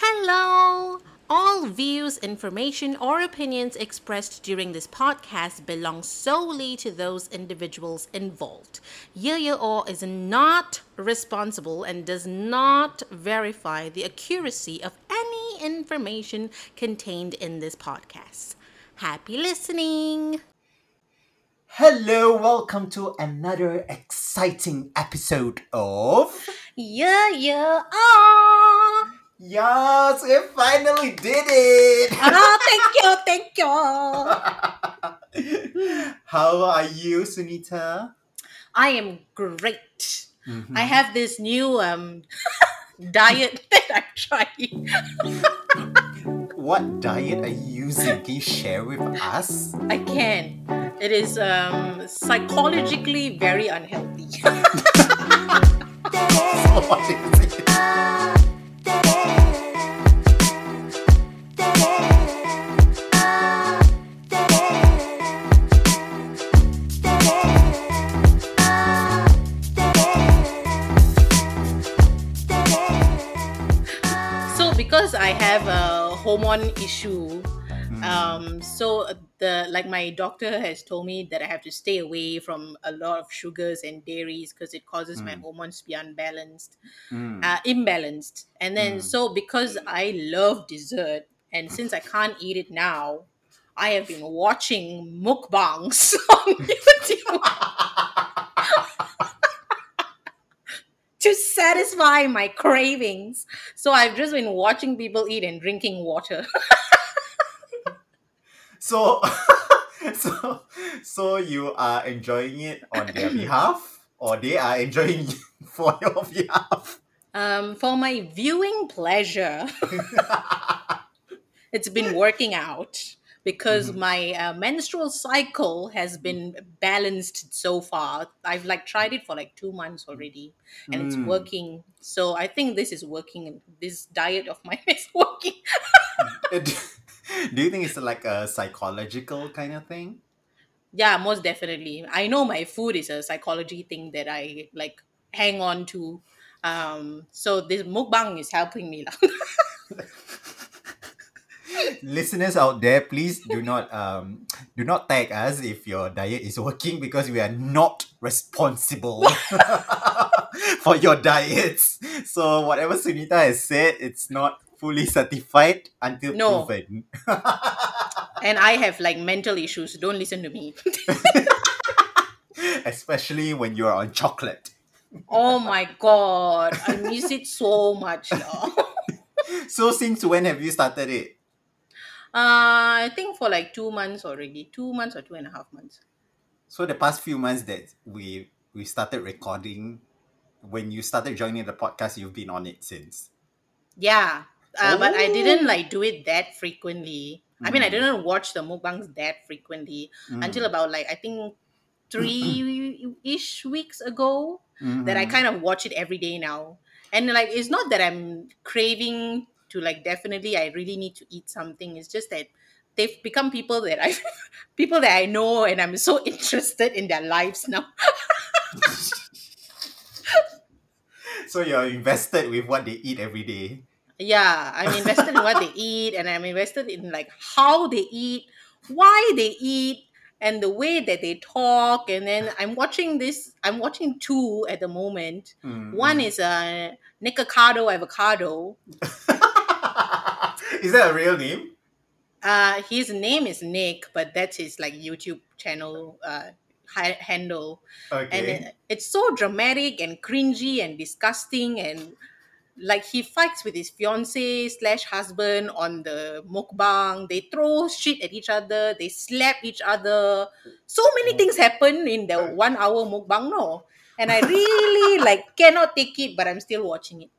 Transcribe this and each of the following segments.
Hello! All views, information, or opinions expressed during this podcast belong solely to those individuals involved. Yo Or is not responsible and does not verify the accuracy of any information contained in this podcast. Happy listening! Hello, welcome to another exciting episode of ah! Yes, we finally did it! Ah, thank you, thank you. How are you, Sunita? I am great. Mhm. I have this new um diet that I'm trying. What diet are you using? Can you share with us? I can. It is um psychologically very unhealthy. Hormone issue, um so the like my doctor has told me that I have to stay away from a lot of sugars and dairies because it causes my Mm. hormones to be unbalanced. Mm. uh, imbalanced. And then, Mm. so because I love dessert, and since I can't eat it now, I have been watching mukbangs on YouTube to satisfy my cravings. So I've just been watching people eat and drinking water. So, so, so you are enjoying it on their behalf, or they are enjoying it for your behalf? Um, for my viewing pleasure, it's been working out because Mhm. my uh, menstrual cycle has been balanced so far. I've like tried it for like two months already, and it's Mm. working. So I think this is working. This diet of mine is working. Do you think it's like a psychological kind of thing? Yeah, most definitely. I know my food is a psychology thing that I like hang on to. Um, so this mukbang is helping me. Listeners out there, please do not um do not tag us if your diet is working because we are not responsible for your diets. So whatever Sunita has said, it's not fully certified until No. proven. and I have like mental issues. Don't listen to me. Especially when you are on chocolate. Oh my god, I miss it so much. lah. So since when have you started it? Uh, I think for like two months already. Two months or two and a half months. So the past few months that we we started recording, when you started joining the podcast, you've been on it since. Yeah. Uh, But I Oh. didn't like do it that frequently. I mean, I Mm. didn't watch the mukbangs that frequently Mm. until about like I think three ish weeks ago that I Mhm. kind of watch it every day now. And like it's not that I'm craving to like definitely I really need to eat something. It's just that they've become people that I people that I know and I'm so interested in their lives now. So you're invested with what they eat every day. Yeah, I'm invested in what they eat and I'm invested in like how they eat, why they eat, and the way that they talk. And then I'm watching this, I'm watching two at the moment. Mm, One mm. is a Nikocado avocado. Is that a real name? Uh, his name is Nick, but that's his like YouTube channel uh, hi- handle. and Okay. it, it's so dramatic and cringy and disgusting and like he fights with his fiance slash husband on the mukbang they throw shit at each other they slap each other so many things happen in the one hour mukbang no and i really like cannot take it but i'm still watching it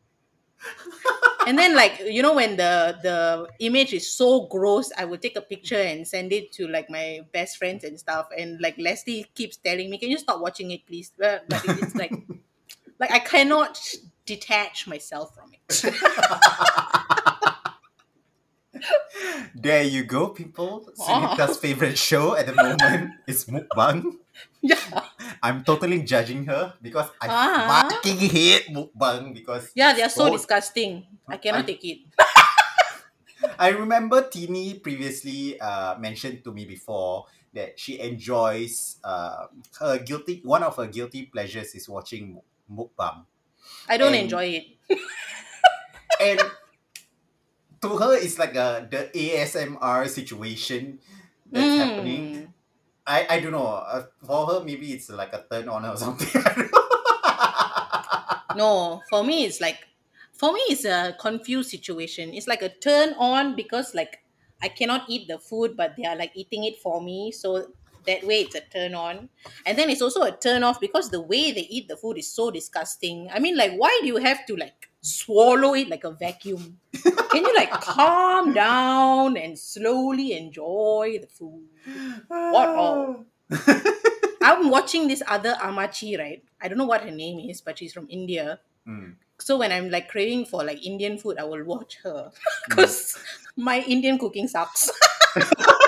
and then like you know when the the image is so gross i would take a picture and send it to like my best friends and stuff and like leslie keeps telling me can you stop watching it please but but it's like like i cannot detach myself from it There you go, people. Oh. Sunita's favorite show at the moment is mukbang. yeah I'm totally judging her because I Ah. fucking hate mukbang because yeah they're so Oh. disgusting i cannot I- take it I remember Tini previously uh, mentioned to me before that she enjoys uh, her guilty one of her guilty pleasures is watching mukbang. I don't And- enjoy it. And to her it's like a the ASMR situation that's Mm. happening. I, I don't know. Uh, for her maybe it's like a turn on or something. No, for me it's like for me it's a confused situation. It's like a turn on because like I cannot eat the food, but they are like eating it for me. So that way it's a turn on. And then it's also a turn off because the way they eat the food is so disgusting. I mean, like, why do you have to like swallow it like a vacuum? Can you like calm down and slowly enjoy the food? What all? I'm watching this other Amachi, right? I don't know what her name is, but she's from India. Mm. So when I'm like craving for like Indian food, I will watch her because my Indian cooking sucks.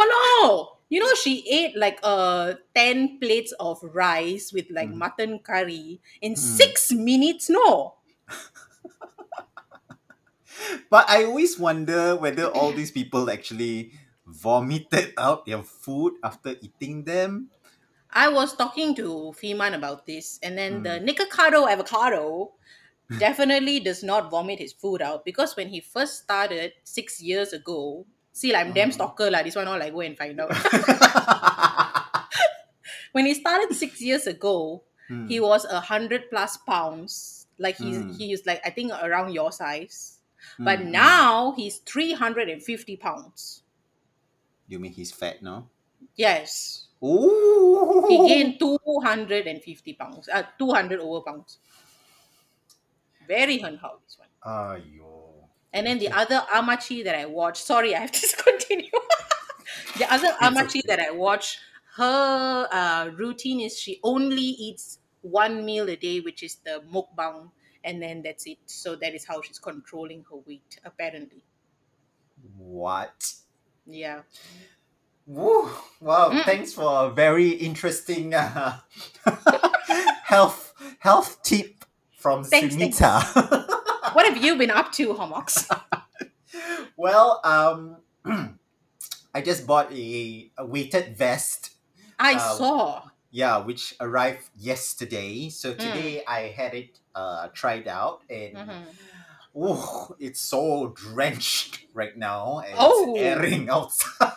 Wow, you know she ate like uh ten plates of rice with like Mm. mutton curry in Mm. six minutes. No, But I always wonder whether all these people actually vomited out their food after eating them. I was talking to Feeman about this, and then the Nikocado avocado definitely does not vomit his food out because when he first started six years ago, see, like, I'm damn Mhm. stalker, like, this one all I go and find out. when he started six years ago, Hmm. he was a hundred plus pounds. Like he's Mm. he's like I think around your size. But Mm, mm. now he's three hundred and fifty pounds. You mean he's fat now? Yes. Ooh. He gained two hundred and fifty pounds. Uh two hundred over pounds. Very hunhao this one. Aiyo. And then the other Amachi that I watched, sorry, I have to continue. the other Amachi that I watch, her uh, routine is she only eats one meal a day, which is the mukbang, and then that's it. So that is how she's controlling her weight, apparently. What? Yeah. Woo. Wow, Mm. thanks for a very interesting uh, health health tip from Thanks, Sunita. What have you been up to, Homox? well, um I just bought a, a weighted vest. I Um, saw. Yeah, which arrived yesterday. Mm. So today I had it uh tried out and Mhm. Ooh, it's so drenched right now and Oh. it's airing outside.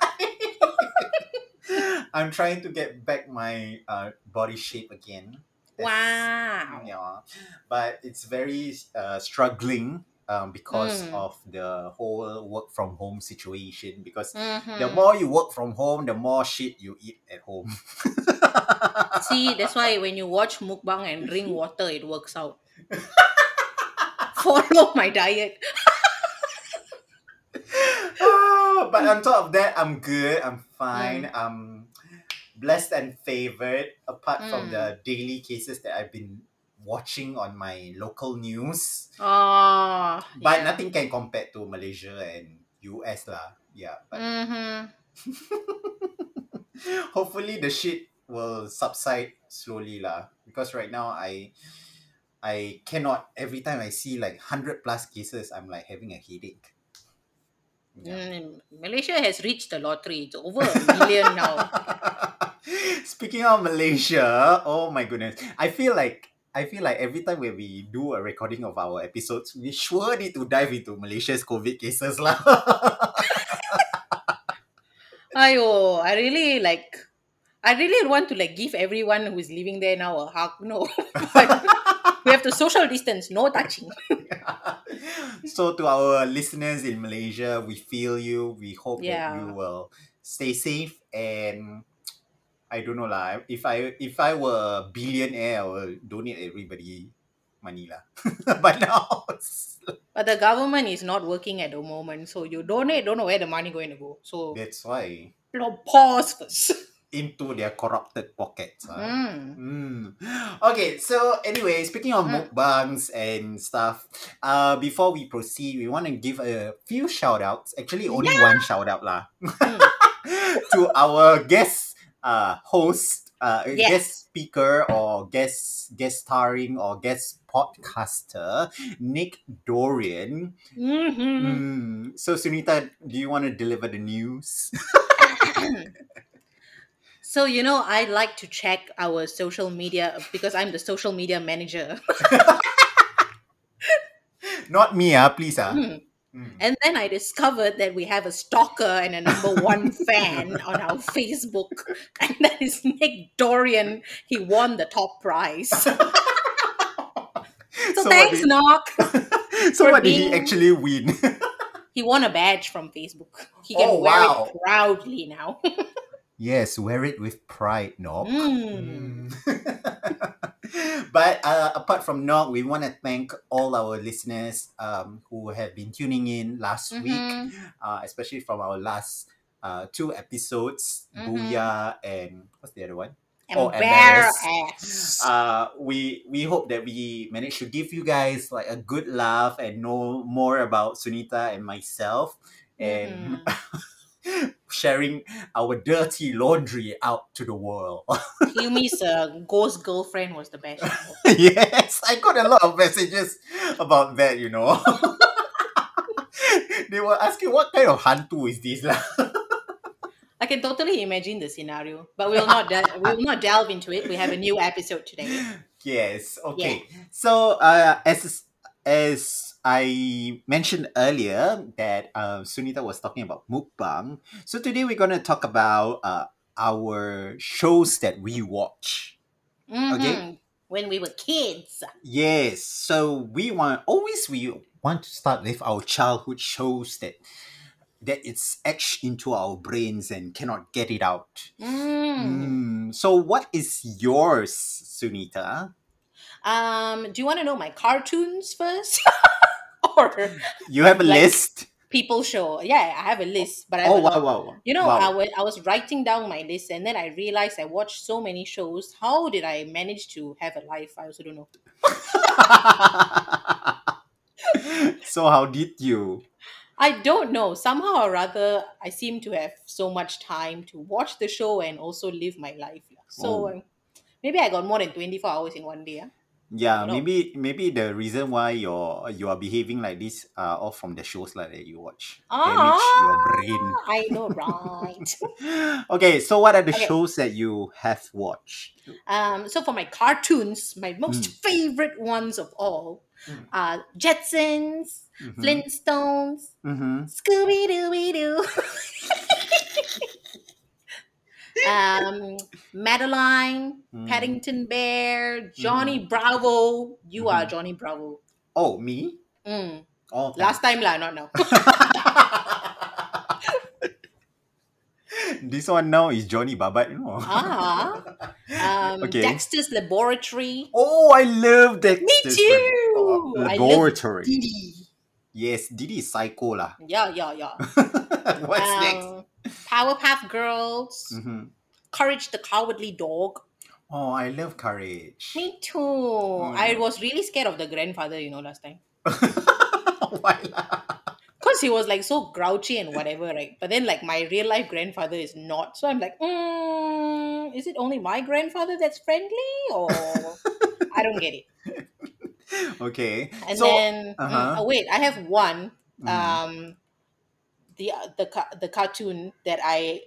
I'm trying to get back my uh, body shape again. Wow. Yeah, but it's very uh, struggling um, because Mm. of the whole work from home situation. Because the Mhm. more you work from home, the more shit you eat at home. See, that's why when you watch mukbang and drink water, it works out. Follow my diet. Ah, but on top of that, I'm good. I'm fine. Mm. I'm blessed and favored. Apart from Mm. the daily cases that I've been watching on my local news, Ah, but yeah. nothing can compare to Malaysia and US lah. Yeah, but Mm-hmm. hopefully the shit will subside slowly lah. Because right now I. I cannot every time I see like hundred plus cases, I'm like having a headache. Yeah. Mm, Malaysia has reached the lottery. It's over a million now. Speaking of Malaysia, oh my goodness. I feel like I feel like every time when we do a recording of our episodes, we sure need to dive into Malaysia's COVID cases lah. Ayo, I really like. I really want to like give everyone who is living there now a hug. No, but we have to social distance. No touching. so to our listeners in Malaysia, we feel you. We hope that you will stay safe and I don't know lah. If I if I were a billionaire, I will donate everybody money lah. but now But the government is not working at the moment, so you donate. Don't know where the money going to go. So that's why pause first. Into their corrupted pockets. ah. Mm. Mm. Okay, so anyway, speaking of Mm. mukbangs and stuff, uh, before we proceed, we want to give a few shout outs. Actually, only one shout out lah. Mm. to our guest uh, host, uh, Yes. guest speaker, or guest guest starring or guest podcaster, Nick Dorian. Mm-hmm. Mm, so, Sunita, do you want to deliver the news? So, you know, I like to check our social media because I'm the social media manager. Not me, ah, please. Ah. Mm. Mm. And then I discovered that we have a stalker and a number one fan on our Facebook, and that is Nick Dorian. He won the top prize. So, So thanks, did- Knock. so, what did he actually win? He won a badge from Facebook. He can Oh, wear wow. it proudly now. Yes, wear it with pride, Nog. Mm. Mm. but uh, apart from Nog, we want to thank all our listeners um, who have been tuning in last week, Mhm. uh, especially from our last uh, two episodes, Mhm. Booyah and what's the other one? Oh, Embarrass. Uh, we we hope that we managed to give you guys like a good laugh and know more about Sunita and myself and sharing our dirty laundry out to the world. Yumi's uh, ghost girlfriend was the best. yes, I got a lot of messages about that, you know. they were asking what kind of hantu is this lah. I can totally imagine the scenario, but we'll not del- we'll not delve into it. We have a new episode today. Yes. Okay. So, uh, as as I mentioned earlier, that uh, Sunita was talking about mukbang. So today we're gonna talk about uh, our shows that we watch. Mhm. When we were kids. Yes. So we want always we want to start with our childhood shows that that it's etched into our brains and cannot get it out. Mm. Mm, So what is yours, Sunita? Um, do you want to know my cartoons first, or You have a Like- list. people show? Yeah, I have a list, but I Oh wow, wow, wow. You know, wow. I wa- I was writing down my list, and then I realized I watched so many shows. How did I manage to have a life? I also don't know. so how did you? I don't know. Somehow or other, I seem to have so much time to watch the show and also live my life. So Oh. um, maybe I got more than 24 hours in one day. ah. Yeah, You know. maybe maybe the reason why you're you are behaving like this are all from the shows like that you watch. Damage your brain. Ah, I know, right? okay, so what are the Okay. shows that you have watched? um, so for my cartoons, my most Mm. favorite ones of all Mm. are Jetsons, Mhm. Flintstones, Mhm. Scooby Doo. um, Madeline, Mm. Paddington Bear, Johnny Bravo. You are Mhm. Johnny Bravo. Oh, me? Mm. Oh, Last time lah, not now. this one now is Johnny Babat, you know. ah, um, Okay. Dexter's Laboratory. Oh, I love that. Me too. Love Laboratory. Dee Dee. Yes, Dee Dee is psycho lah. Yeah, yeah, yeah. What's next? Powerpuff Girls. Mhm. Courage the Cowardly Dog. Oh, I love courage. Me too. I Mm. was really scared of the grandfather, you know, last time. Why? Because he was like so grouchy and whatever, right? But then, like, my real life grandfather is not. So I'm like, mm, is it only my grandfather that's friendly? Or I don't get it. Okay. And so, then, mm, uh-huh. oh, wait, I have one. Mm. Um, the the the cartoon that I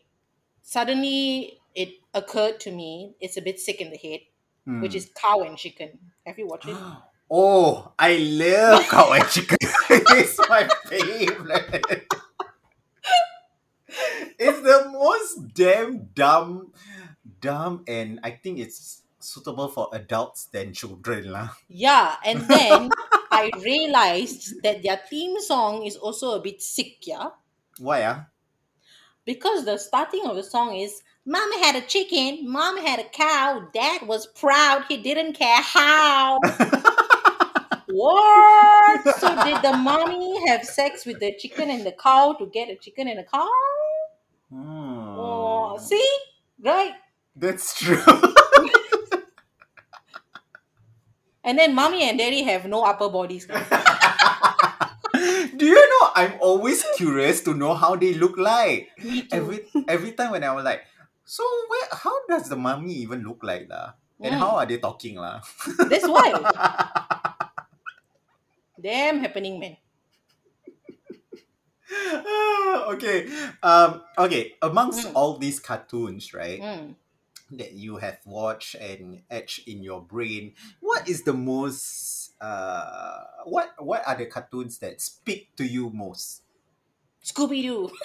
suddenly it occurred to me. It's a bit sick in the head, which mm. is Cow and Chicken. Have you watched it? Oh, I love cow and chicken. it's my favorite. it's the most damn dumb, dumb, and I think it's suitable for adults than children lah. Yeah, and then I realized that their theme song is also a bit sick, yeah? Why ah? Because the starting of the song is Mama had a chicken, Mama had a cow, Dad was proud, he didn't care how. what? So did the mommy have sex with the chicken and the cow to get a chicken and a cow? Oh, Oh, see? Right. that's true. And then mommy and daddy have no upper bodies. Do you know? I'm always curious to know how they look like. Every every time when I was like, So where how does the mummy even look like lah? And how are they talking lah? That's why. Damn happening, man. okay. Um okay, amongst Mm. all these cartoons, right? Mm. that you have watched and etched in your brain, what is the most uh what what are the cartoons that speak to you most? Scooby Doo.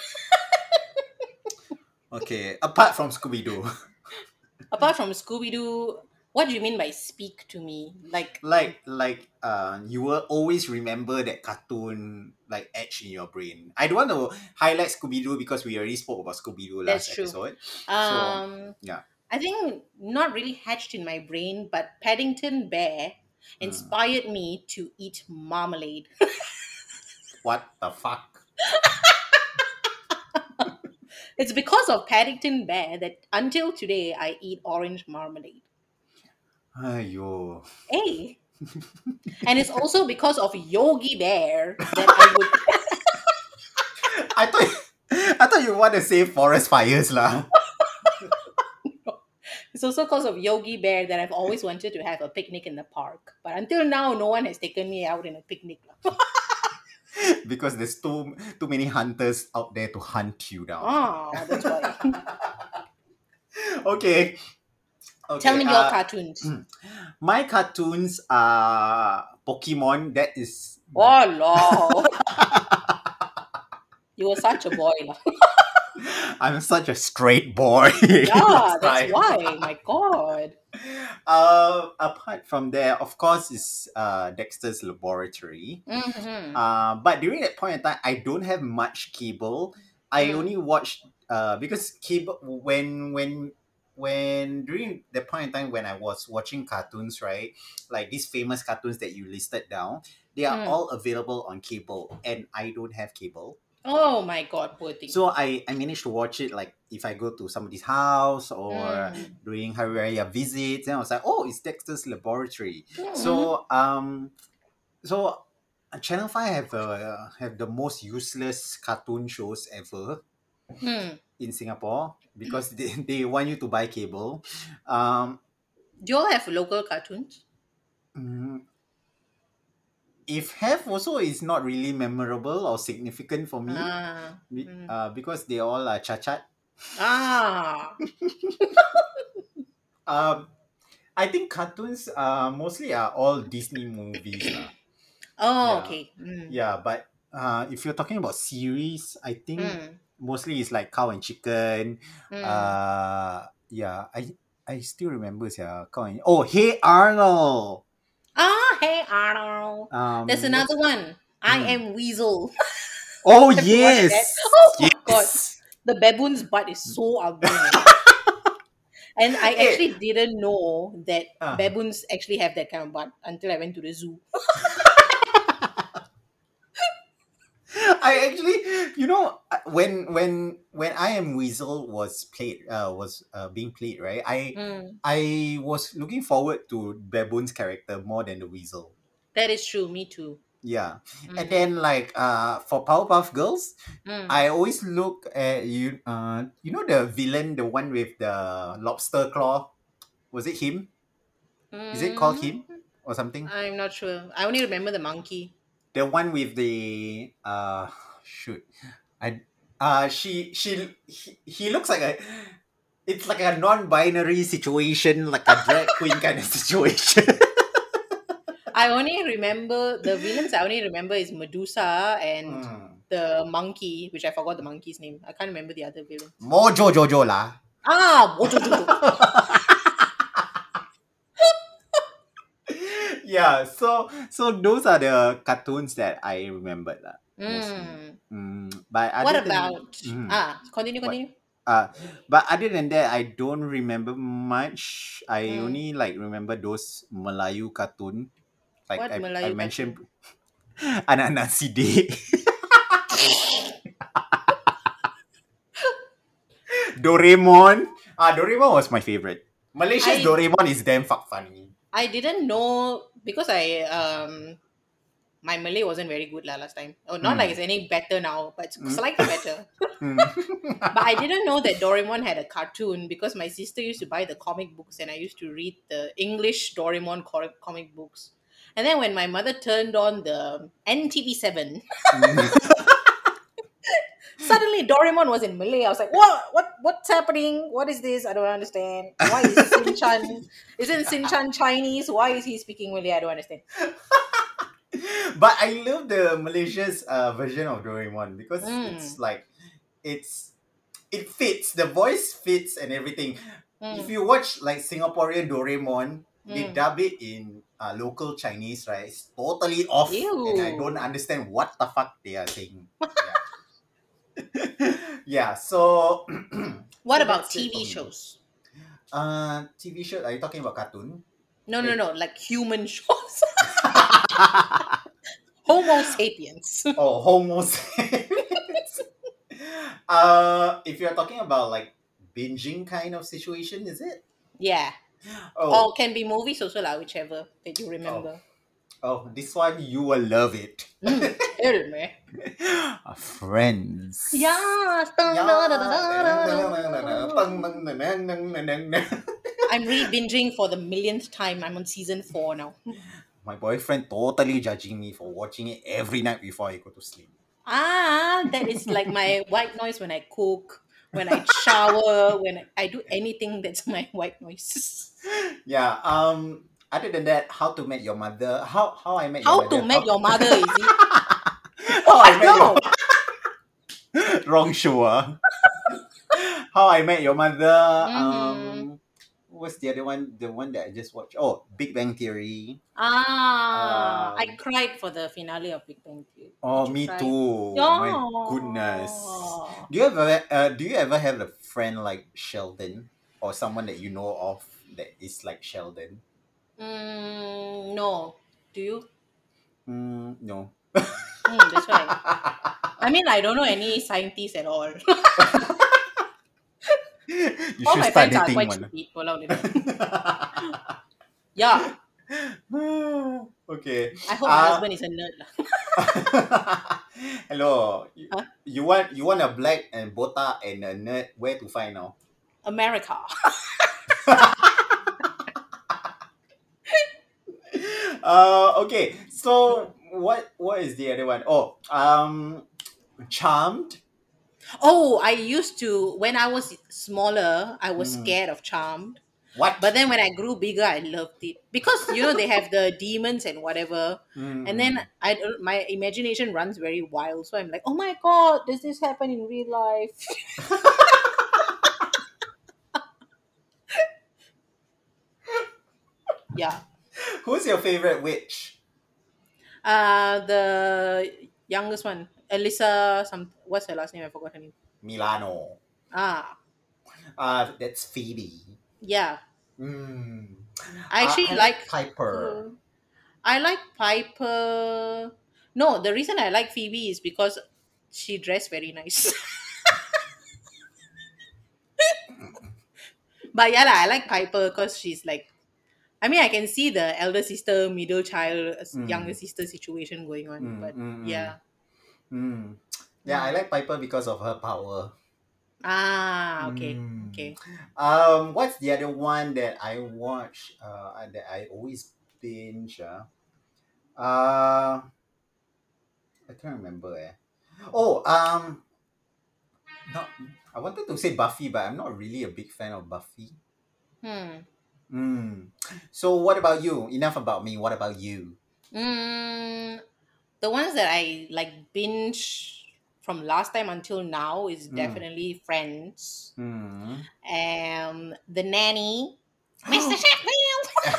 Okay, apart from Scooby Doo. Apart from Scooby Doo, what do you mean by speak to me? Like, like like uh you will always remember that cartoon like etched in your brain. I don't want to highlight Scooby Doo because we already spoke about Scooby Doo last That's true. episode. um, yeah. I think not really hatched in my brain, but Paddington Bear Mm. inspired me to eat marmalade. What the fuck? It's because of Paddington Bear that until today I eat orange marmalade. Ayo. Hey. and it's also because of Yogi Bear that I would I thought I thought you want to say forest fires lah. It's also because of Yogi Bear that I've always wanted to have a picnic in the park. But until now, no one has taken me out in a picnic. because there's too too many hunters out there to hunt you down. Ah, that's why. Okay. Okay. Tell me your uh, cartoons. My cartoons are Pokemon. That is. Oh, Lord. you were such a boy. I'm such a straight boy. Yeah, that's why. My God. Uh, apart from there, of course, is uh, Dexter's Laboratory. hmm Uh, but during that point in time, I don't have much cable. I Mm. only watched uh because cable when when when during the point in time when I was watching cartoons, right? Like these famous cartoons that you listed down, they are Mm. all available on cable, and I don't have cable. Oh, my God, poor thing. So I I managed to watch it like if I go to somebody's house or Mm. during Hari Raya visits, and I was like, oh, it's Dexter's Laboratory. Mhm. So um, so uh, Channel Five have uh, have the most useless cartoon shows ever Hmm. in Singapore because they, they want you to buy cable. Um, Do you all have local cartoons? mm, if have also is not really memorable or significant for me Ah. be- mm. uh, because they all are chachat. Ah. Um, I think cartoons uh, mostly are all Disney movies. lah. Oh, Yeah. okay. Mm. Yeah, but uh, if you're talking about series, I think Mm. mostly it's like cow and chicken. Mm. Uh yeah, I I still remember yeah, cow and oh hey Arnold. Ah, hey, Arnold. Um, There's another one. I Mm. am Weasel. Oh Have you watched yes. Oh my God. The baboon's butt is so ugly. and I actually didn't know that Ah. baboons actually have that kind of butt until I went to the zoo. I actually, you know, when when when I am Weasel was played, uh, was uh, being played, right? I Mm. I was looking forward to Baboon's character more than the Weasel. That is true. Me too. Yeah, and Mm. then like uh for Powerpuff Girls, Mm. I always look at you. Uh, you know the villain, the one with the lobster claw. Was it him is it called him? Mm. or something? I'm not sure. I only remember the monkey. The one with the uh shoot, I uh she she he, he looks like a. It's like a non-binary situation, like a drag queen kind of situation. I only remember the villains. I only remember is Medusa and Hmm. the monkey, which I forgot the monkey's name. I can't remember the other villain. Mojo Jojo lah. Ah, Mojo Jojo. Yeah, so so those are the cartoons that I remembered lah. Mm. Mm, but What other than- about Mm. ah? Continue, What? continue. uh but other than that I don't remember much. I Mm. only like remember those Melayu cartoon. Like What I, I Melayu mentioned anak-anak Sidek. Doraemon. Ah, Doraemon was my favorite. Malaysia's I- Doraemon is damn fuck funny. I didn't know because I um my Malay wasn't very good lah last time. Oh, not Mm. like it's any better now, but it's Mm. slightly better. Mm. But I didn't know that Doraemon had a cartoon because my sister used to buy the comic books and I used to read the English Doraemon cor- comic books. And then when my mother turned on the NTV7, suddenly Doraemon was in Malay. I was like, what? What? What's happening? What is this? I don't understand. Why is Sinchan? Isn't Sinchan Chinese? Why is he speaking Malay? I don't understand. but I love the Malaysia's uh, version of Doraemon because Mm. it's like it's it fits the voice fits and everything. If Mm, you watch like Singaporean Doraemon, they mm. dub it in uh, local Chinese, right? It's totally off, and I don't understand what the fuck they are saying. Yeah, yeah so What so about that's it for TV shows? uh, TV show. Are you talking about cartoon? No, no, Wait. no. Like human shows. Homo sapiens. oh, Homo sapiens. uh, if you're talking about like binging kind of situation, is it? yeah. Oh, Or can be movies also, lah, whichever that you remember. oh, this one you will love it. Mm, tell me. Friends. Yeah. Yeah. I'm really binging for the millionth time. I'm on season four now. My boyfriend totally judging me for watching it every night before I go to sleep. Ah, that is like my white noise when I cook, when I shower, when I, I do anything that's my white noise. Yeah. Um. Other than that, how to met your mother? How how I met your mother? How to met your mother, is it? how I met No. your wrong show. ah. how I met your mother. Um. What's the other one? The one that I just watched. Oh, Big Bang Theory. Ah, I Um, cried for the finale of Big Bang Theory. Oh, me too. Oh. My goodness. Do you ever uh, do you ever have a friend like Sheldon or someone that you know of that is like Sheldon? Mm, no. Do you? Mm, no. Mm, that's why. I mean, I don't know any scientists at all. you all should my start friends are dating quite one. stupid. Walau dia. yeah, okay. I hope my Uh, husband is a nerd. lah. Hello. You, Huh? you want you want a black and botak and a nerd? Where to find now? America. Uh, okay. So what what is the other one? Oh, um, Charmed. Oh, I used to, when I was smaller, I was Mm. scared of Charmed. What? But then when I grew bigger, I loved it. Because, you know, they have the demons and whatever. And then I don't, my imagination runs very wild. So I'm like, oh my God, does this happen in real life? yeah. who's your favorite witch? Uh, the youngest one, Alyssa. some, what's her last name? I forgot her name. Milano. Ah, Uh, that's Phoebe. yeah. Mm. I actually I like Piper. I like Piper. No, the reason I like Phoebe is because she dressed very nice. but yeah, lah, I like Piper because she's like, I mean, I can see the elder sister, middle child, uh, Mm. younger sister situation going on. Mm, but mm, mm. yeah. Mm. Yeah, I like Piper because of her power. Ah, okay. Mm. Okay. Um, what's the other one that I watch? Uh, that I always binge. Uh, uh I can't remember. Eh. Oh, um, not. I wanted to say Buffy, but I'm not really a big fan of Buffy. Hmm. Mm. So, what about you? Enough about me. What about you? Mm, the ones that I like binge from last time until now is Mm. definitely Friends. Mm. Um, The Nanny. Mr. Sheffield.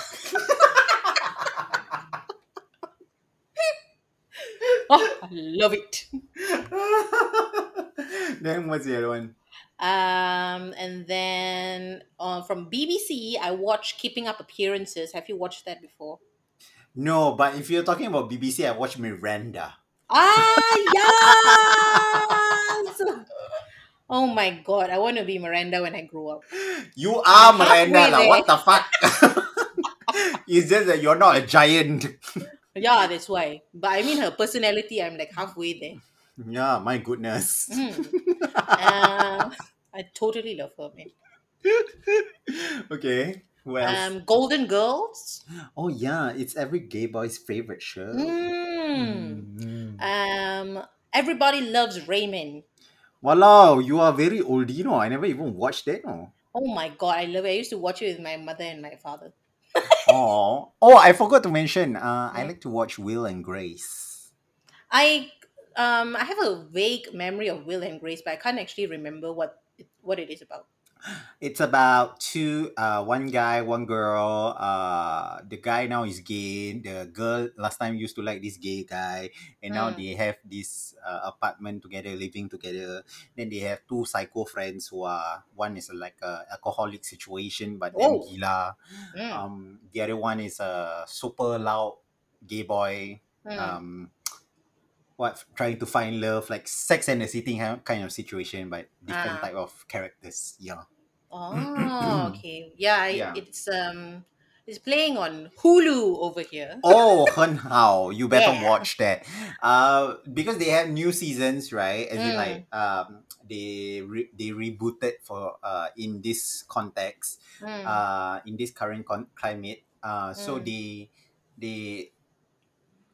Oh, I love it. then what's the other one? Um, and then uh, from BBC, I watch Keeping Up Appearances. Have you watched that before? No, but if you're talking about BBC, I watch Miranda. Ah, yes! Oh my god, I want to be Miranda when I grow up. You are Miranda, lah. What the fuck? it's just that you're not a giant. Yeah, that's why. But I mean, her personality, I'm like halfway there. Yeah, my goodness. Mm. Uh, I totally love her, man. okay. Else? Um, Golden Girls. oh yeah, it's every gay boy's favorite show. Mm. Mm. Um, everybody loves Raymond. Walao, you are very old, you know. I never even watched that, no. Oh my god, I love it. I used to watch it with my mother and my father. Oh, oh! I forgot to mention. Uh, I like to watch Will and Grace. I um I have a vague memory of Will and Grace, but I can't actually remember what what it is about. It's about two, uh, one guy, one girl. Uh, the guy now is gay. The girl last time used to like this gay guy, and now Mm. they have this uh, apartment together, living together. Then they have two psycho friends who are one is like a alcoholic situation, but then Oh. gila. Mm. Um, the other one is a super loud gay boy. Mm. Um, what trying to find love, like Sex and the City kind of situation, but different Ah. type of characters. Yeah. Oh, okay. Yeah, Yeah. it's um it's playing on Hulu over here. Oh, Hen Hao, you better Yeah. watch that. Uh, because they have new seasons, right? As in, Mm. like, um, they re- they rebooted for uh in this context, Mm. uh, in this current con- climate. Uh, so Mm. they they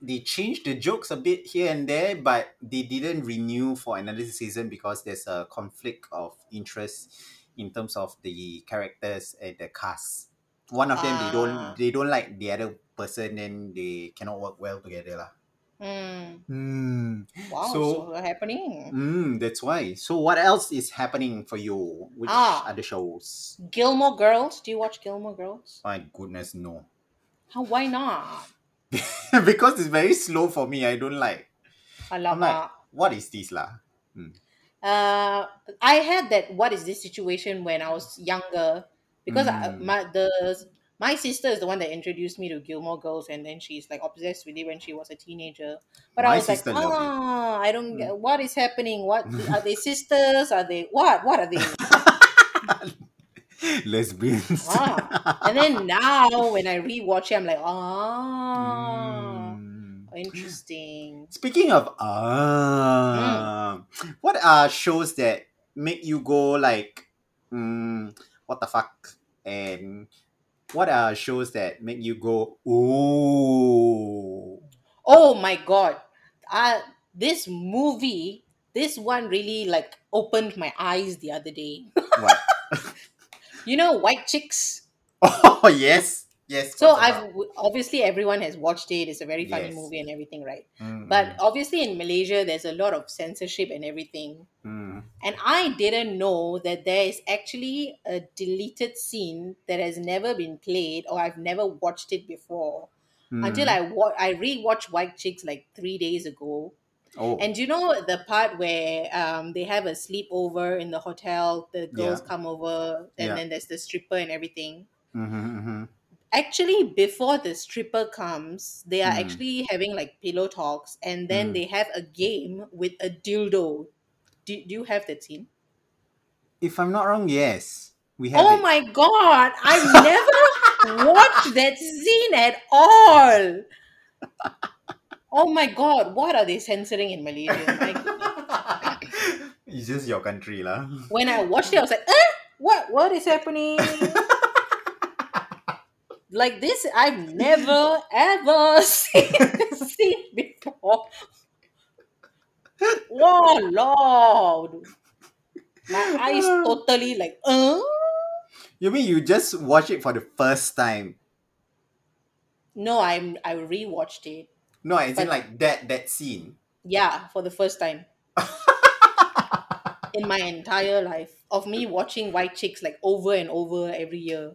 they changed the jokes a bit here and there, but they didn't renew for another season because there's a conflict of interest in terms of the characters and the cast. One of them they Ah. don't they don't like the other person, then they cannot work well together lah. Mm. Hmm. Wow, So- so, happening. Mm, that's why. So what else is happening for you? Which Ah. other shows? Gilmore Girls. Do you watch Gilmore Girls? My goodness, no. How? Why not? because it's very slow for me. I don't like. Alamak. What is this lah? Uh, I had that. What is this situation when I was younger? Because I, Mm. my the my sister is the one that introduced me to Gilmore Girls, and then she's like obsessed with it when she was a teenager. But My I was like, sister loved it. ah, I don't Mm. get what is happening. What are they sisters? Are they what? What are they? Lesbians. Ah. And then now when I rewatch it, I'm like, ah, Mm. interesting. Speaking of ah, what are shows that make you go like, mm, what the fuck? And what are shows that make you go, ooh? Oh my god. Uh this movie, this one really like opened my eyes the other day. What? You know White Chicks? oh yes, yes. So I've obviously everyone has watched it. It's a very funny Yes. movie and everything, right? Mm, But obviously in Malaysia there's a lot of censorship and everything. mm, And I didn't know that there is actually a deleted scene that has never been played or I've never watched it before. Until mm. I wa- I rewatched White Chicks like 3 days ago. Oh And you know the part where um, they have a sleepover in the hotel, the girls Yeah. come over, and Yeah. then there's the stripper and everything. mm-hmm, mm-hmm. Actually, before the stripper comes, they are Mm. actually having like pillow talks, and then Mm. they have a game with a dildo. Do, do you have that scene? If I'm not wrong, yes, we have Oh it. my god, I've never watched that scene at all. Oh my god, what are they censoring in Malaysia? Like, it's just your country lah. when I watched it, I was like, eh, what what is happening? like this, I've never ever seen, seen before. Oh Lord. My eyes totally like, uh? You mean you just watch it for the first time? No, I'm I rewatched it. No, as in like that that scene. Yeah, for the first time. in my entire life of me watching White Chicks like over and over every year.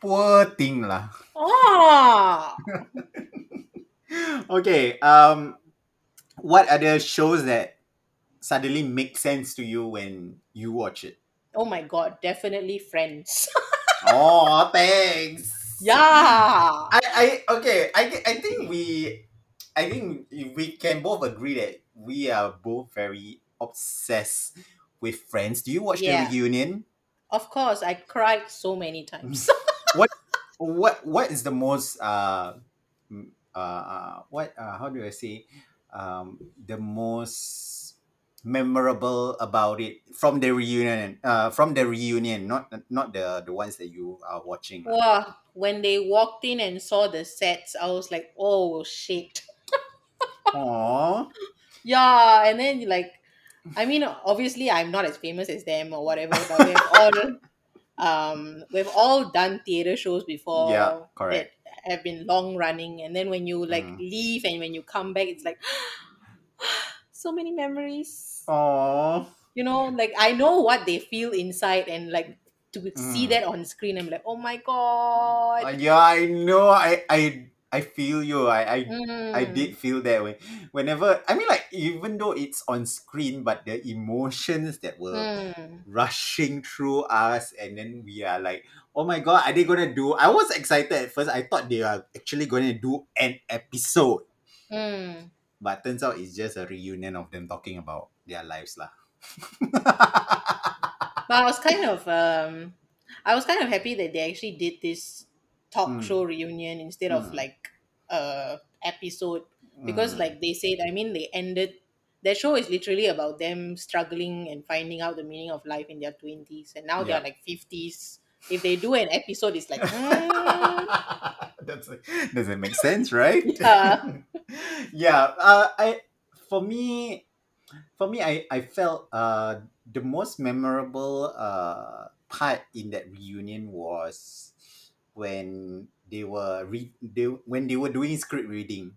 Poor thing lah. Ah, Okay. Um, what other shows that suddenly make sense to you when you watch it? oh my god, definitely Friends. oh, thanks. yeah. I, I okay. I, I think we, I think we can both agree that we are both very obsessed with Friends. Do you watch Yeah. the reunion? Of course, I cried so many times. What what what is the most uh, uh, uh what uh, how do I say um the most memorable about it from the reunion uh from the reunion not not the the ones that you are watching. Wow, when they walked in and saw the sets, I was like, oh shit. Aww. Yeah, and then like, I mean, obviously I'm not as famous as them or whatever, but we've all, um, we've all done theater shows before Yeah, correct. that have been long running, and then when you like Mm. leave and when you come back, it's like so many memories. Aww. You know, like I know what they feel inside, and like to see Mm. that on screen, I'm like, oh my god. Uh, yeah, I know. I I I feel you. I I I Mm. did feel that way. Whenever I mean, like even though it's on screen, but the emotions that were Mm. rushing through us, and then we are like, oh my god, are they gonna do? I was excited at first. I thought they are actually gonna do an episode, Mm. but turns out it's just a reunion of them talking about their lives, lah. But I was kind of um I was kind of happy that they actually did this talk Mm. show reunion instead of Mm. like a episode because Mm. like they said I mean they ended their show is literally about them struggling and finding out the meaning of life in their 20s and now they're like 50s if they do an episode it's like mm, That's doesn't make sense, right? Yeah. yeah. Uh, I for me, for me, I I felt uh the most memorable uh part in that reunion was when they were re- they when they were doing script reading.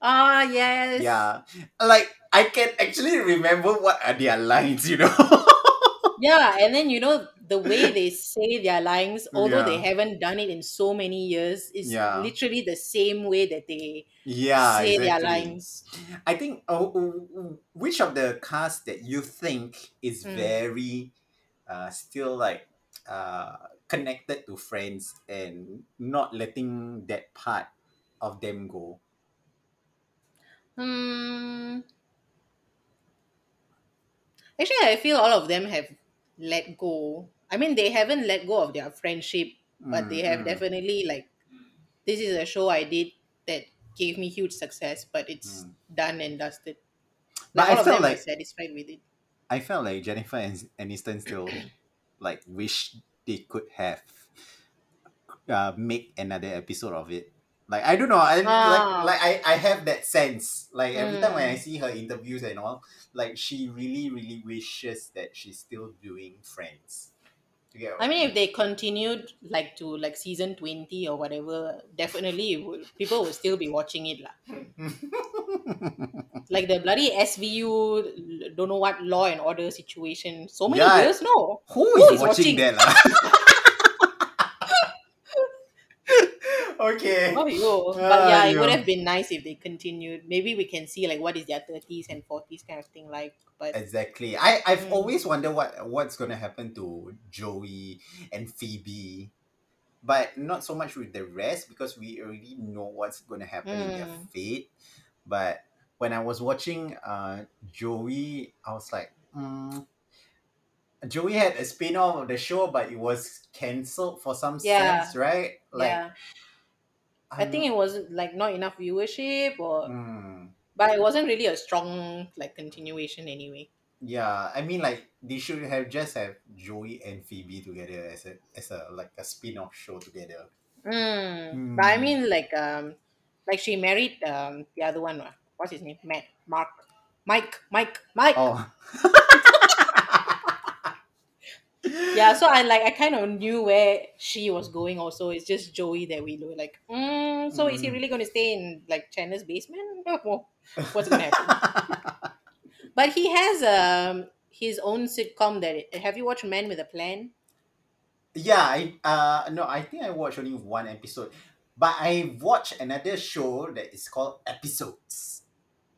ah yes Yeah, like I can actually remember what are their lines. You know. yeah and then you know the way they say their lines although they haven't done it in so many years is Yeah. literally the same way that they yeah. say their lines I think oh, oh, which of the cast that you think is Mm. very uh, still like uh, connected to friends and not letting that part of them go? Hmm. Actually, I feel all of them have let go. I mean, they haven't let go of their friendship, but they have Mm, definitely like, this is a show I did that gave me huge success, but it's Mm. done and dusted. But Like I felt them like are satisfied with it. I felt like Jennifer and Aniston still like wish they could have uh, make another episode of it. Like I don't know, I Ah. like like I, I have that sense. Like every time when I Mm. see her interviews and all, like she really really wishes that she's still doing Friends. What I mean, if they continued like to like season twenty or whatever, definitely it would, people will still be watching it lah. Like the bloody SVU, don't know what law and order situation. So many Yeah. years, no. Who Who is is watching, watching? that lah? okay. Oh. But Ah, yeah, it would have been nice if they continued. Maybe we can see like what is their thirties and forties kind of thing like. But Exactly. I I've Mm. always wondered what what's gonna happen to Joey and Phoebe, but not so much with the rest because we already know what's gonna happen in their Mm. fate. But when I was watching uh Joey, I was like, mm, Joey had a spin-off of the show, but it was cancelled for some Yeah. sense, right? Like yeah, I think it wasn't like not enough viewership or, Mm, but it wasn't really a strong like continuation anyway. yeah, I mean, like they should have just have Joey and Phoebe together as a as a like a spin-off show together. Mm. But I Mm. mean, like um, like she married um the other one. uh, What's his name? Matt, Mark, Mike, Mike, Mike. Oh. Yeah, so I like I kind of knew where she was going. Also, it's just Joey that we were like, mm, so is he Mm. really going to stay in like Chandler's basement? What's gonna happen? But he has um his own sitcom that have you watched Man with a Plan? yeah, I uh no, I think I watched only one episode. But I watched another show that is called Episodes.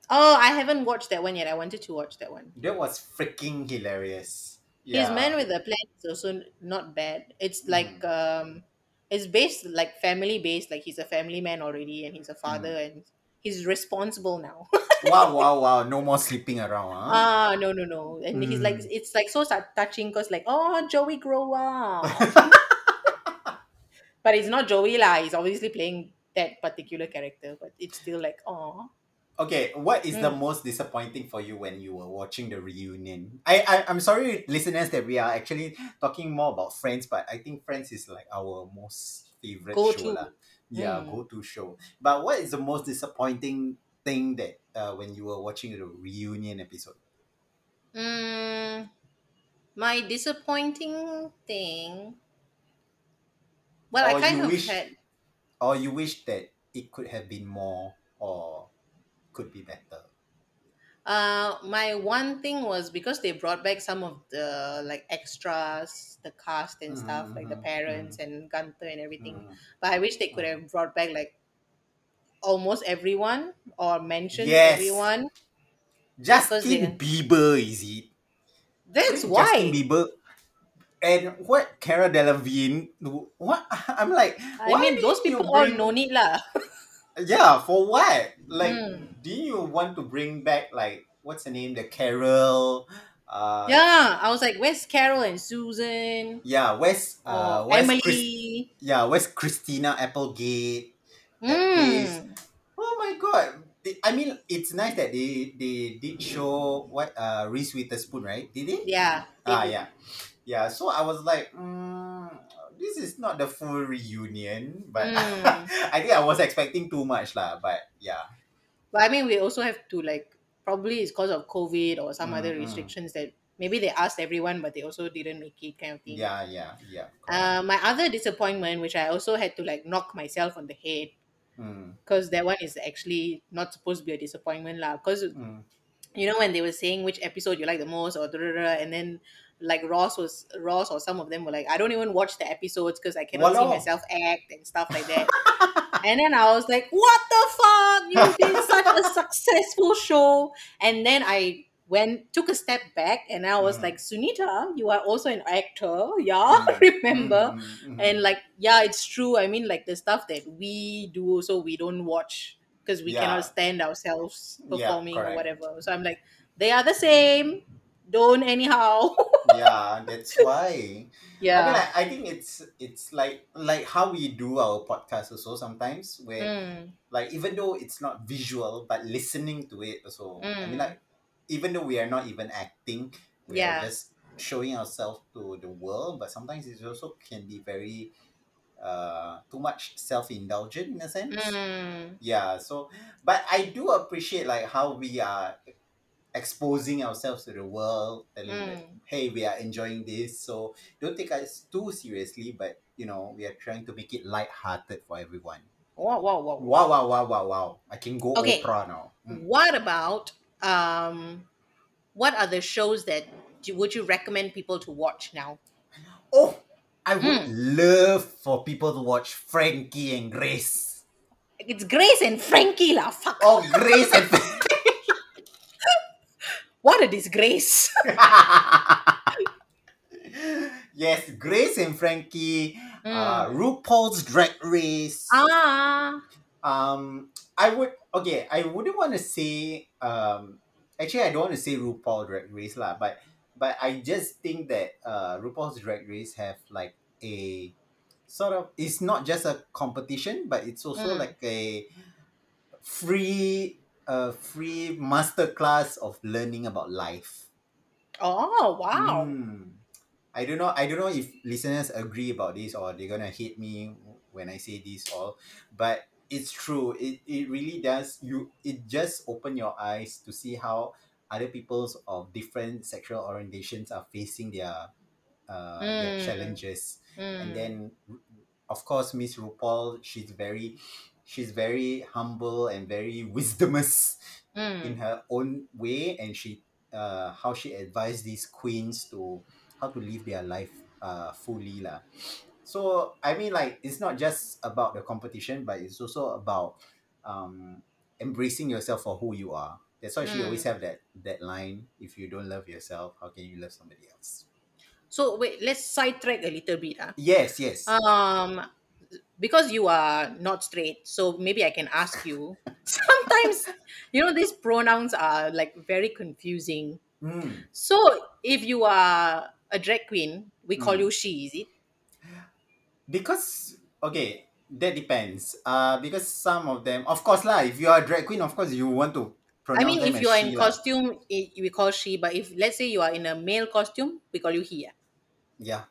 Oh, I haven't watched that one yet. I wanted to watch that one. That was freaking hilarious. His Man with a Plan is also not bad. It's like um it's based like family based, like he's a family man already and he's a father and he's responsible now. wow, wow, wow. No more sleeping around, huh? Ah, no, no, no. And he's like, Mm. it's like so touching because, like, oh, Joey, grow up. but it's not Joey lah. He's obviously playing that particular character, but it's still like, oh, Okay, what is the Mm. most disappointing for you when you were watching the reunion? I, I I'm sorry, listeners, that we are actually talking more about Friends, but I think Friends is like our most favorite Go show lah. Yeah, Mm. go to show. But what is the most disappointing thing that uh, when you were watching the reunion episode? Mm, my disappointing thing. Well, I Or kind you of wish- had. Or you wish that it could have been more or could be better? Uh, my one thing was because they brought back some of the like extras, the cast and stuff, like the Mhm, parents and Gunther and everything. Mm. But I wish they could have brought back like almost everyone or mentioned Yes. everyone. Justin Bieber, is it? That's Justin why. Bieber and what Cara Delevingne? What I'm like. I mean, those people all no need lah. Yeah, for what? Like, Mm. do you want to bring back like what's the name? The Carol. Uh, Yeah, I was like, where's Carol and Susan? Yeah, where's Uh, or Emily. Chris- yeah, where's Christina Applegate. that Mm. Oh my god! They- I mean, it's nice that they they did show what uh Reese Witherspoon, right? Did they? Yeah. they Ah, did. yeah, yeah. So I was like, mm, this is not the full reunion, but Mm. I think I was expecting too much lah. But yeah, But I mean, we also have to like probably it's because of COVID or some other Mm, mm. restrictions that maybe they asked everyone, but they also didn't make it kind of thing. yeah, yeah, yeah. Uh, my other disappointment, which I also had to like knock myself on the head, Mm, because that one is actually not supposed to be a disappointment lah. Because mm, you know when they were saying which episode you like the most or da, da, da, and then like Ross was Ross or some of them were like I don't even watch the episodes because I cannot see myself act and stuff like that. and then I was like, what the fuck? You've been such a successful show. And then I went took a step back and I was Mm. like, Sunita, you are also an actor, yeah, Mm, remember? mm, mm, mm. And like, yeah, it's true. I mean, like the stuff that we do, so we don't watch because we Yeah. cannot stand ourselves Yeah, performing or whatever. So I'm like, they are the same. Don't anyhow. yeah, that's why. yeah I mean, like, I think it's it's like like how we do our podcast also sometimes where Mm, like even though it's not visual but listening to it also i mean Mm. like even though we are not even acting we Yeah. are just showing ourselves to the world but sometimes it also can be very uh too much self-indulgent in a sense mm, yeah so but i do appreciate like how we are exposing ourselves to the world telling that mm. hey we are enjoying this so don't take us too seriously but you know we are trying to make it light-hearted for everyone Wow, wow, wow. Wow, wow, wow, wow, wow. I can go Okay. Oprah now. Mm. What about um, what are the shows that do, would you recommend people to watch now? Oh, I would Mm. love for people to watch Frankie and Grace. It's Grace and Frankie lah. Fuck. Oh, Grace and What a disgrace. Yes, Grace and Frankie, uh, Mm. RuPaul's Drag Race. ah. Um, I would okay. I wouldn't want to say. Um, actually, I don't want to say RuPaul Drag Race lah, but but I just think that uh, RuPaul's Drag Race have like a sort of. It's not just a competition, but it's also Mm. like a free, uh, free masterclass of learning about life. Oh wow. Mm. I don't know. I don't know if listeners agree about this or they're gonna hate me when I say this all, but it's true. It it really does. You it just open your eyes to see how other people's of different sexual orientations are facing their uh their Mm. challenges, and Mm. then of course Miss RuPaul, she's very she's very humble and very wisdomous in Mm. her own way and she uh how she advised these queens to how to live their life uh fully lah. So I mean like it's not just about the competition but it's also about um embracing yourself for who you are. That's why she Mm. always have that that line if you don't love yourself how can you love somebody else? So wait, let's sidetrack a little bit. Ah. Yes, yes. Um, because you are not straight, so maybe I can ask you. Sometimes, you know, these pronouns are like very confusing. Mm. So if you are a drag queen, we call Mm. you she, is it? Because okay, that depends. Uh, because some of them, of course lah. If you are a drag queen, of course you want to pronounce I mean, if you are in lah. costume, it, we call she. But if let's say you are in a male costume, we call you he. ah. Yeah.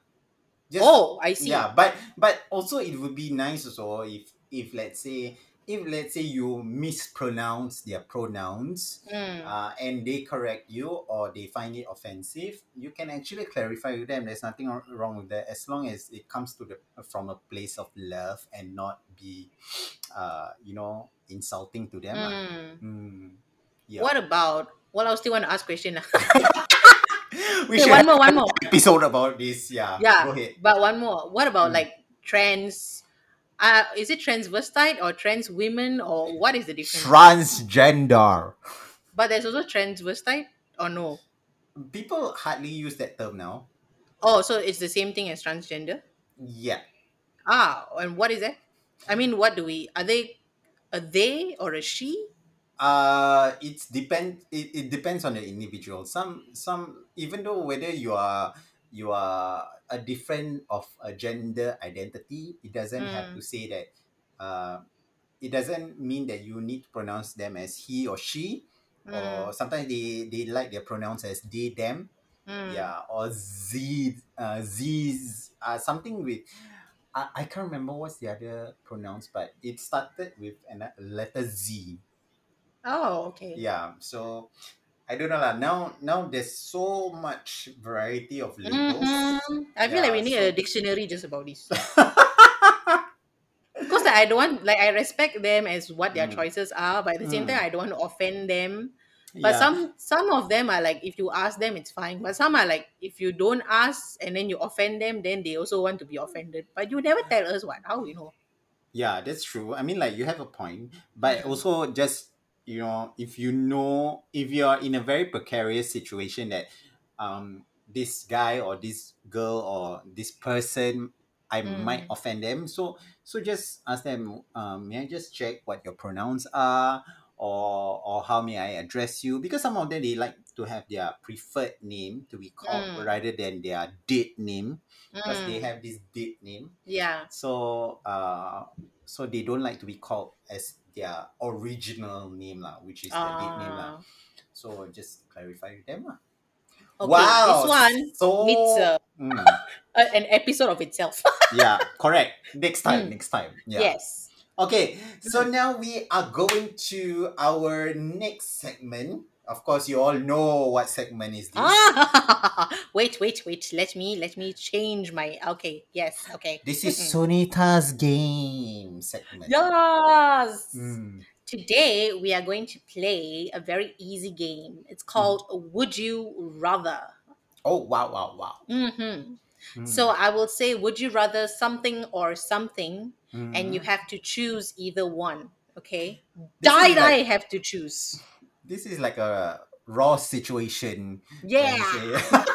Just, Oh, I see. Yeah, but but also it would be nice also if if let's say if let's say you mispronounce their pronouns Mm. uh, and they correct you or they find it offensive, you can actually clarify with them. There's nothing wrong- with that as long as it comes to the from a place of love and not be, uh, you know, insulting to them. Mm. Mm. Yeah. What about? Well, I still want to ask question. we okay, one more, one more. episode about this. Yeah. Yeah, Go ahead. but one more. What about Mm. like trans? Uh, is it transvestite or trans women or what is the difference? Transgender. but there's also transvestite or no? People hardly use that term now. Oh, so it's the same thing as transgender. Yeah. Ah, and what is that? I mean, what do we? Are they a they or a she? Uh it's depend it, it depends on the individual. Some some even though whether you are you are a different of a gender identity, it doesn't have Mm. to say that uh it doesn't mean that you need to pronounce them as he or she Mm, or sometimes they they like their pronouns as they them mm. yeah or z uh z's uh something with I, I can't remember what's the other pronouns but it started with an a letter z Oh, okay. yeah so i don't know lah now now there's so much variety of labels Mhm. I feel like we Yeah, need so- a dictionary just about this. Because like, I don't want, like, I respect them as what their Mm. choices are, but at the same Mm. time, I don't want to offend them. But Yeah. some some of them are like, if you ask them, it's fine. But some are like, if you don't ask and then you offend them, then they also want to be offended. But you never tell us what. How we know? Yeah, that's true. I mean, like you have a point, but Mm. also just you know, if you know, if you are in a very precarious situation that um this guy or this girl or this person, I might Mm. offend them. So so just ask them. Um, may I just check what your pronouns are, or or how may I address you? Because some of them they like to have their preferred name to be called Mm. rather than their date name because they Mm. have this date name Yeah. so uh so they don't like to be called as their original name lah, which is their date name lah. Ah. So just clarify with them lah. Okay, wow, this one so needs a, Mm, an episode of itself. yeah, correct. Next time, Mm. next time. Yeah. Yes. Okay, so now we are going to our next segment. Of course, you all know what segment is this. Ah, wait, wait, wait. Let me let me change my. Okay, yes, okay. This is. Sunita's game segment. Yes. Mm. Today we are going to play a very easy game. It's called Would You Rather. Oh wow, wow, wow. hmm Mm. So I will say, Would you rather something or something, and you Mm. have to choose either one. Okay. This Die, like- die, have to choose. This is like a raw situation. Yeah. when you say-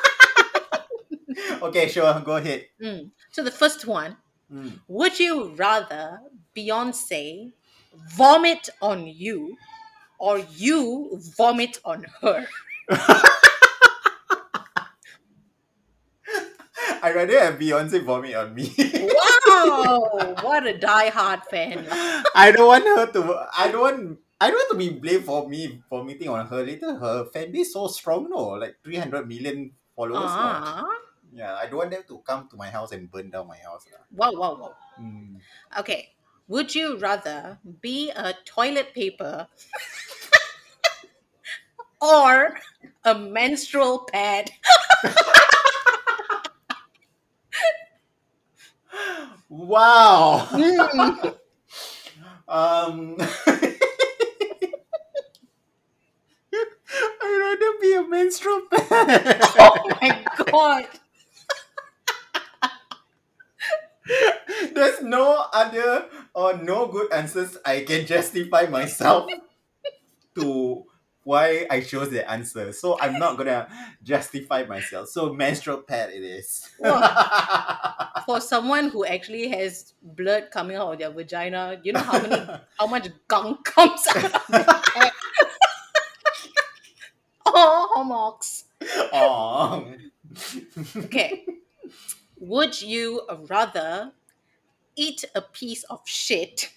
okay, sure. Go ahead. Mm. So the first one. Mm. Would you rather Beyonce vomit on you or you vomit on her? I rather have Beyonce vomit on me. Wow, what a die-hard fan. I don't want her to. I don't want. I don't want to be blamed for me for meeting on her. Later, her fan base so strong, no, like three hundred million followers. no. Ah, Yeah, I don't want them to come to my house and burn down my house. wow, wow, wow. Mm. Okay. Would you rather be a toilet paper or a menstrual pad? Wow. Mm. Um, I'd rather be a menstrual pad. Oh my god. There's no other or no good answers I can justify myself to why I chose the answer. So I'm not gonna justify myself. So menstrual pad it is. For someone who actually has blood coming out of their vagina, you know how many how much gunk comes out Oh, homox. Aw. Okay. Would you rather eat a piece of shit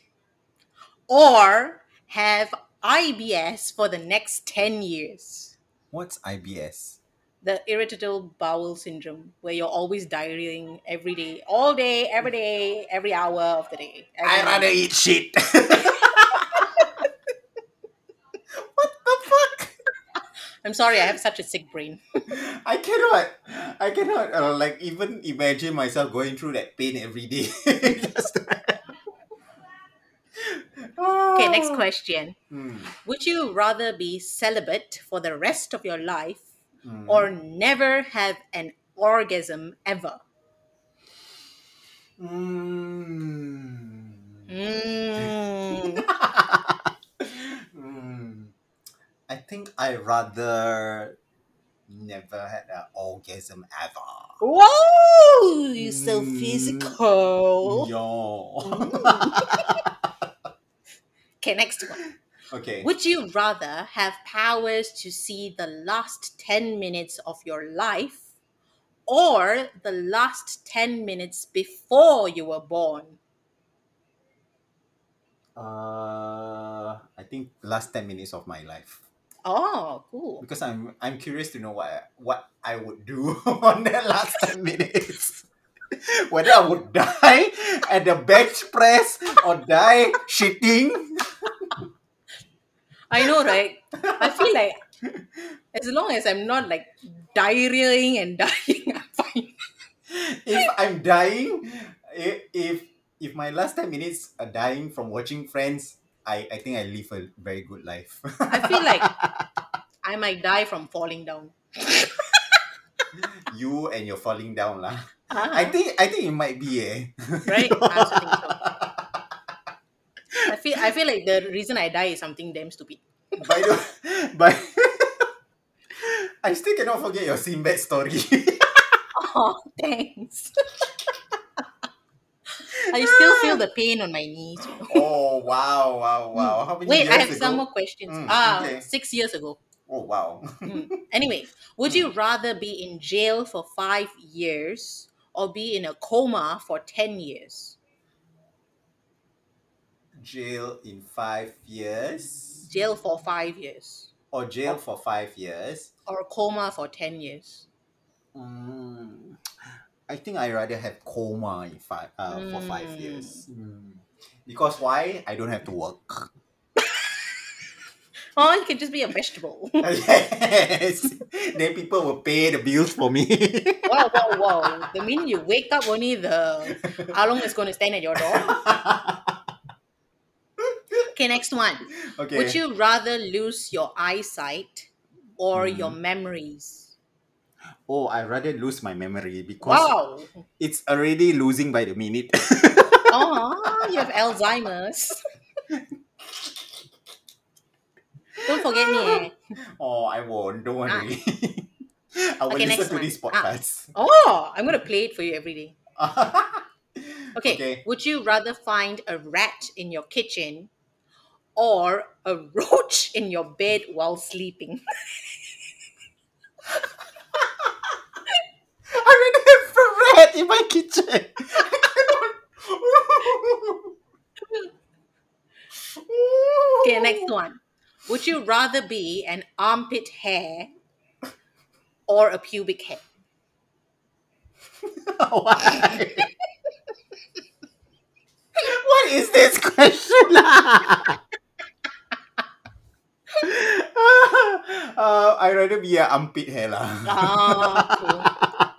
or have IBS for the next 10 years? What's IBS? The irritable bowel syndrome, where you're always diarrheaing every day, all day, every day, every hour of the day. every I rather eat shit. what the fuck? I'm sorry, I have such a sick brain. I cannot. I cannot. Uh, like even imagine myself going through that pain every day. Just- Okay, next question. Hmm. Would you rather be celibate for the rest of your life Hmm. or never have an orgasm ever? Mm. Mm. I think I rather never had an orgasm ever. Whoa, you're so Mm. physical. Yeah. Okay, next one. okay. Would you rather have powers to see the last 10 minutes of your life or the last 10 minutes before you were born? Uh, I think last ten minutes of my life Oh, cool. because I'm I'm curious to know what I, what I would do on that last ten minutes. Whether I would die at the bench press or die shitting. I know, right? I feel like as long as I'm not like diarrheaing and dying, I'm fine. If I'm dying, if if, if my last ten minutes are dying from watching Friends, I, I think I live a very good life. I feel like I might die from falling down. you and you're falling down lah. Ah, I think I think it might be eh. right? I also think so. I feel I feel like the reason I die is something damn stupid. by the by I still cannot forget your Sinbad story. Oh, thanks. I still feel the pain on my knees. you know. Wow, wow, wow. How many Wait, I have ago? some more questions. Mm, ah, okay. six years ago. Oh wow. Mm. Anyway, would you rather be in jail for five years or be in a coma for 10 years? jail in five years. Jail for five years Or jail for five years. or coma for 10 years? Mm, I think I rather have coma in five uh, for five Mm. years. Mm. Because why? I don't have to work. Oh, you can just be a vegetable. yes. then people will pay the bills for me. wow, wow, wow. The minute you wake up, only the how long is going to stand at your door. Okay, next one. okay. Would you rather lose your eyesight or Mm. your memories? Oh, I rather lose my memory because Wow. it's already losing by the minute. Oh, you have Alzheimer's. Don't forget me. Eh. oh, I won't. Don't worry. I will Okay, listen to one. this Ah. Oh, I'm going to play it for you every day. Okay. Okay. Would you rather find a rat in your kitchen or a roach in your bed while sleeping? I already have a rat in my kitchen. Okay, next one. Would you rather be an armpit hair or a pubic hair? Why? what is this question? uh, I rather be an armpit hair lah. Ah, cool.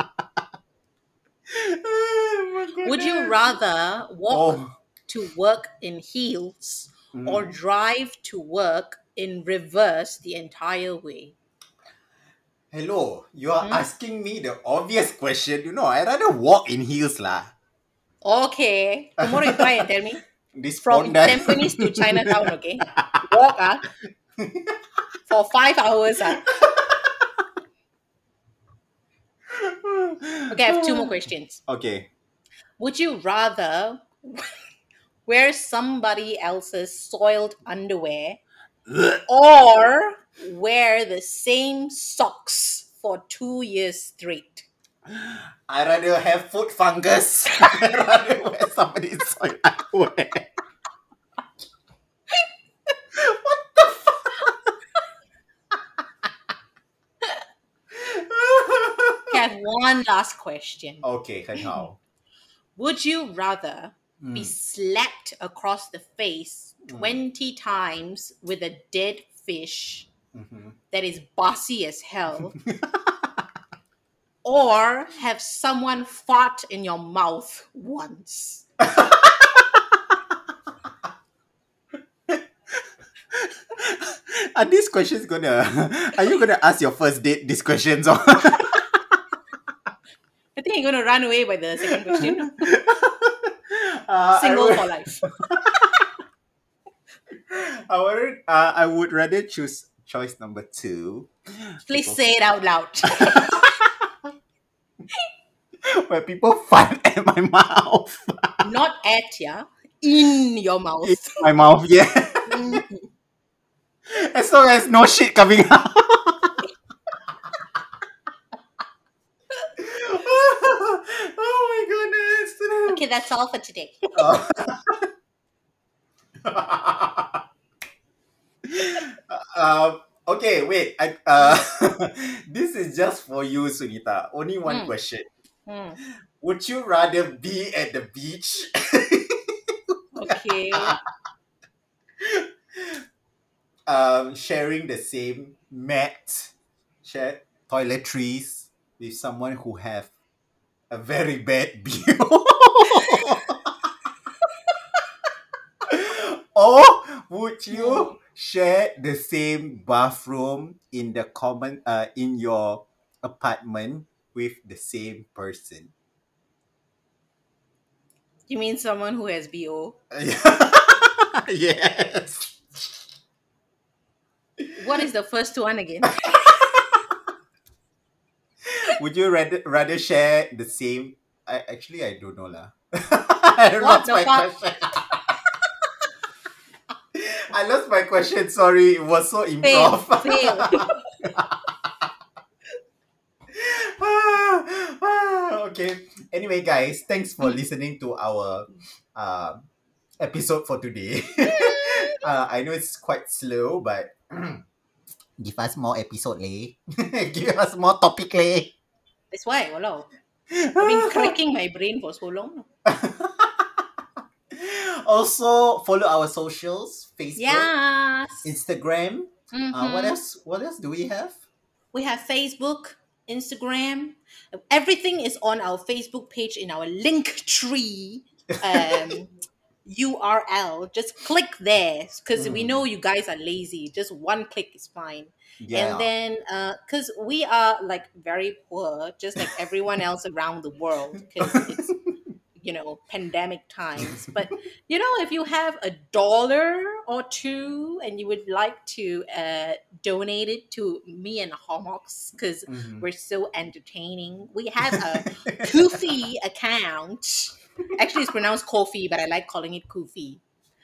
Oh Would you rather walk Oh. to work in heels or Mm. drive to work in reverse the entire way? Hello, you are Hmm? asking me the obvious question. You know, I rather walk in heels lah. Okay. Tomorrow you try and tell me. This From fondant- Tampines to Chinatown, okay? Walk ah. For five hours ah. Okay, I have two more questions. Okay. Would you rather wear somebody else's soiled underwear or wear the same socks for two years straight? I rather have foot fungus. I rather wear somebody's soiled underwear. what the Okay, I fuck? Have one last question. okay, 很好。Would you rather be Mm. slapped across the face Mm. 20 times with a dead fish Mhm. that is bossy as hell, or have someone fart in your mouth once? Are these questions gonna? Are you gonna ask your first date these questions? Or I think you're going to run away by the second question. Uh, Single would- for life. I would, uh, I would rather choose choice number two, Please People- say it out loud. where people fart at my mouth. Not at ya, in your mouth. In my mouth, yeah. Mhm. As long as no shit coming out. oh my goodness. Okay, that's all for today. Oh. um, okay, wait. I, uh, this is just for you, Sunita. Only one Hmm. question. Hmm, Would you rather be at the beach Okay. um, sharing the same mat, share toiletries with someone who have a very bad view? or would you share the same bathroom in the common uh, in your apartment with the same person? You mean someone who has BO? yes. What is the first one again? Would you rather rather share the same? I actually I don't know lah. I What lost the my fuck? question. I lost my question. Sorry, it was so Fail, improv. fail. okay. Anyway, guys, thanks for listening to our uh, episode for today. uh, I know it's quite slow, but give us more episode, leh. give us more topic, leh. That's why, walao. I've been cracking my brain for so long. Also, follow our socials: Facebook, Yes. Instagram. Uh, what Mhm. else? What else do we have? We have Facebook, Instagram. Everything is on our Facebook page in our link tree um, URL. Just click there because we Mm. know you guys are lazy. Just one click is fine. Yeah. And then, because we are like very poor, just like everyone else around the world, because it's you know pandemic times. But you know, if you have a dollar or two and you would like to uh, donate it to me and Homox, because Mhm. we're so entertaining, we have a Kofi account. Actually, it's pronounced coffee, but I like calling it Kofi.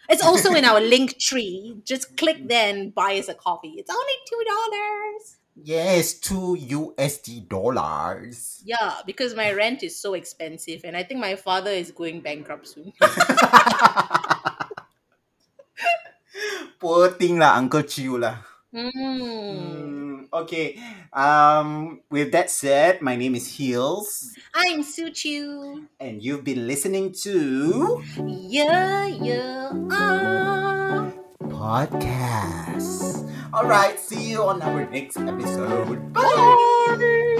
It's also in our Linktree. Just click then buy us a coffee. It's only two dollars. Yes, two USD dollars. Yeah, because my rent is so expensive, and I think my father is going bankrupt soon. Poor thing lah, Uncle Chew lah. Mm. Mm, okay. Um. With that said, my name is Heels, I'm Su Suchu. and you've been listening to Yeah, yeah. Ah. Podcast. All right. See you on our next episode. Bye.